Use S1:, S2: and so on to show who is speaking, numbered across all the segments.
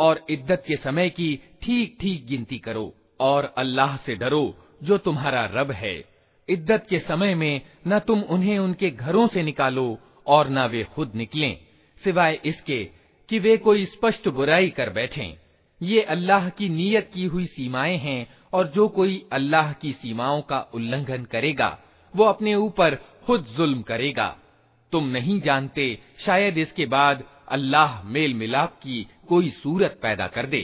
S1: और इद्दत के समय की ठीक ठीक गिनती करो और अल्लाह से डरो, जो तुम्हारा रब है। इद्दत के समय में न तुम उन्हें उनके घरों से निकालो और न वे खुद निकलें, सिवाय इसके कि वे कोई स्पष्ट बुराई कर बैठें। ये अल्लाह की नीयत की हुई सीमाएँ हैं और जो कोई अल्लाह की सीमाओं का उल्लंघन करेगा, वो अपने ऊपर खुद जुल्म करेगा। तुम नहीं जानते, शायद इसके बाद अल्लाह मेल मिलाप की कोई सूरत पैदा कर दे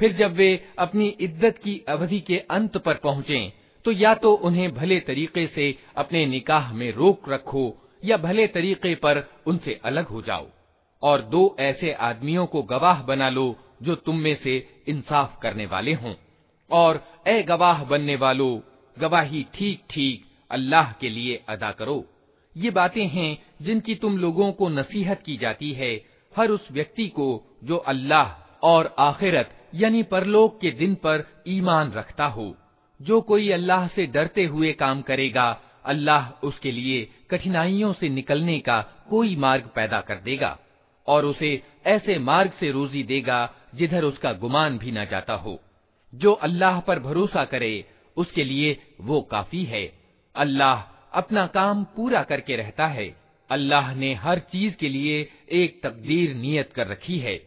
S1: फिर जब वे अपनी इद्दत की अवधि के अंत पर पहुँचे तो या तो उन्हें भले तरीके से अपने निकाह में रोक रखो या भले तरीके पर उनसे अलग हो जाओ, और दो ऐसे आदमियों को गवाह बना लो जो तुम में से इंसाफ करने वाले हों। और ए गवाह बनने वालों, गवाही ठीक ठीक अल्लाह के लिए अदा करो। ये बातें हैं जिनकी तुम लोगों को नसीहत की जाती है हर उस व्यक्ति को जो अल्लाह और आखिरत यानी परलोक के दिन पर ईमान रखता हो। जो कोई अल्लाह से डरते हुए काम करेगा अल्लाह उसके लिए कठिनाइयों से निकलने का कोई मार्ग पैदा कर देगा और उसे ऐसे मार्ग से रोजी देगा जिधर उसका गुमान भी न जाता हो। जो अल्लाह पर भरोसा करे, उसके लिए वो काफ़ी है। अल्लाह अपना काम पूरा करके रहता है। अल्लाह ने हर चीज़ के लिए एक तकदीर नियत कर रखी है।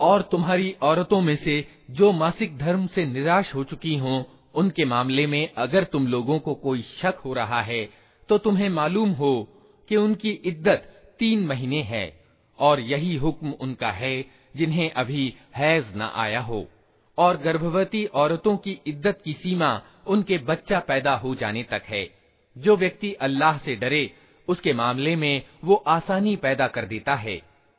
S1: और तुम्हारी औरतों में से जो मासिक धर्म से निराश हो चुकी हों उनके मामले में अगर तुम लोगों को कोई शक हो रहा है तो तुम्हें मालूम हो कि उनकी इद्दत तीन महीने है और यही हुक्म उनका है जिन्हें अभी हैज न आया हो और गर्भवती औरतों की इद्दत की सीमा उनके बच्चा पैदा हो जाने तक है जो व्यक्ति अल्लाह से डरे उसके मामले में वो आसानी पैदा कर देता है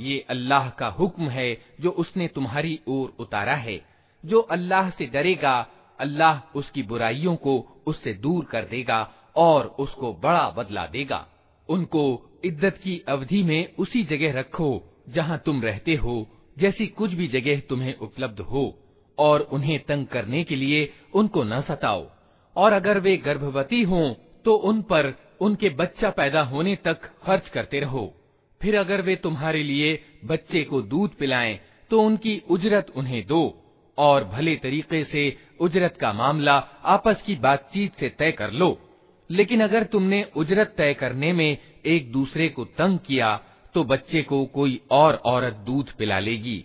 S1: ये अल्लाह का हुक्म है जो उसने तुम्हारी ओर उतारा है जो अल्लाह से डरेगा, अल्लाह उसकी बुराइयों को उससे दूर कर देगा और उसको बड़ा बदला देगा। उनको इद्दत की अवधि में उसी जगह रखो जहाँ तुम रहते हो, जैसी कुछ भी जगह तुम्हें उपलब्ध हो, और उन्हें तंग करने के लिए उनको न सताओ। और अगर वे गर्भवती हों तो उन पर उनके बच्चा पैदा होने तक खर्च करते रहो। फिर अगर वे तुम्हारे लिए बच्चे को दूध पिलाएँ तो उनकी उजरत उन्हें दो। और भले तरीके से उजरत का मामला आपस की बातचीत से तय कर लो लेकिन अगर तुमने उजरत तय करने में एक दूसरे को तंग किया तो बच्चे को कोई और औरत दूध पिला लेगी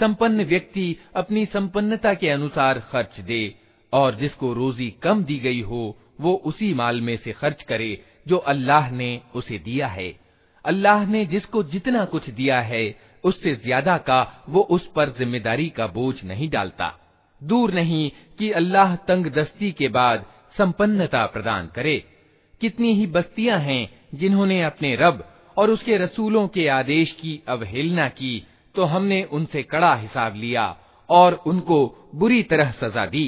S1: संपन्न व्यक्ति अपनी संपन्नता के अनुसार खर्च दे, और जिसको रोजी कम दी गई हो, वो उसी माल में से खर्च करे, जो अल्लाह ने उसे दिया है। अल्लाह ने जिसको जितना कुछ दिया है, उससे ज़्यादा का वो उस पर ज़िम्मेदारी का बोझ नहीं डालता। दूर नहीं कि अल्लाह तंग दस्ती के बाद संपन्नता प्रदान करे। कितनी ही बस्तियाँ हैं जिन्होंने अपने रब और उसके रसूलों के आदेश की अवहेलना की तो हमने उनसे कड़ा हिसाब लिया और उनको बुरी तरह सजा दी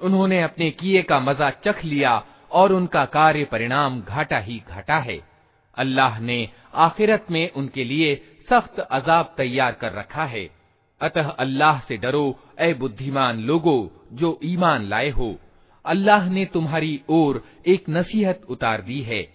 S1: उन्होंने अपने किए का मजा चख लिया और उनका कार्य परिणाम घाटा ही घाटा है। अल्लाह ने आखिरत में उनके लिए सख्त अजाब तैयार कर रखा है। अतः अल्लाह से डरो ए बुद्धिमान लोगो, जो ईमान लाए हो। अल्लाह ने तुम्हारी ओर एक नसीहत उतार दी है।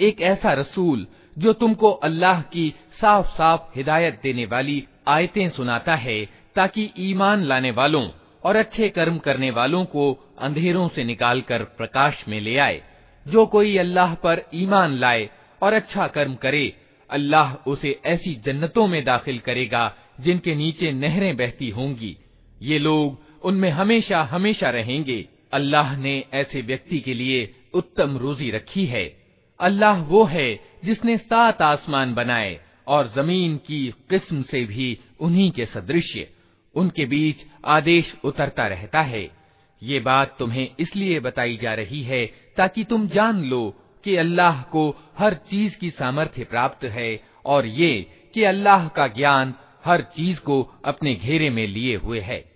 S1: एक ऐसा रसूल जो तुमको अल्लाह की साफ साफ हिदायत देने वाली आयतें सुनाता है ताकि ईमान लाने वालों और अच्छे कर्म करने वालों को अंधेरों से निकालकर प्रकाश में ले आए जो कोई अल्लाह पर ईमान लाए और अच्छा कर्म करे। अल्लाह उसे ऐसी जन्नतों में दाखिल करेगा, जिनके नीचे नहरें बहती होंगी। ये लोग उनमें हमेशा हमेशा रहेंगे। अल्लाह ने ऐसे व्यक्ति के लिए उत्तम रोजी रखी है। अल्लाह वो है जिसने सात आसमान बनाए और ज़मीन की किस्म से भी उन्हीं के सदृश्य। उनके बीच आदेश उतरता रहता है। ये बात तुम्हें इसलिए बताई जा रही है ताकि तुम जान लो कि अल्लाह को हर चीज़ की सामर्थ्य प्राप्त है और ये कि अल्लाह का ज्ञान हर चीज़ को अपने घेरे में लिए हुए है।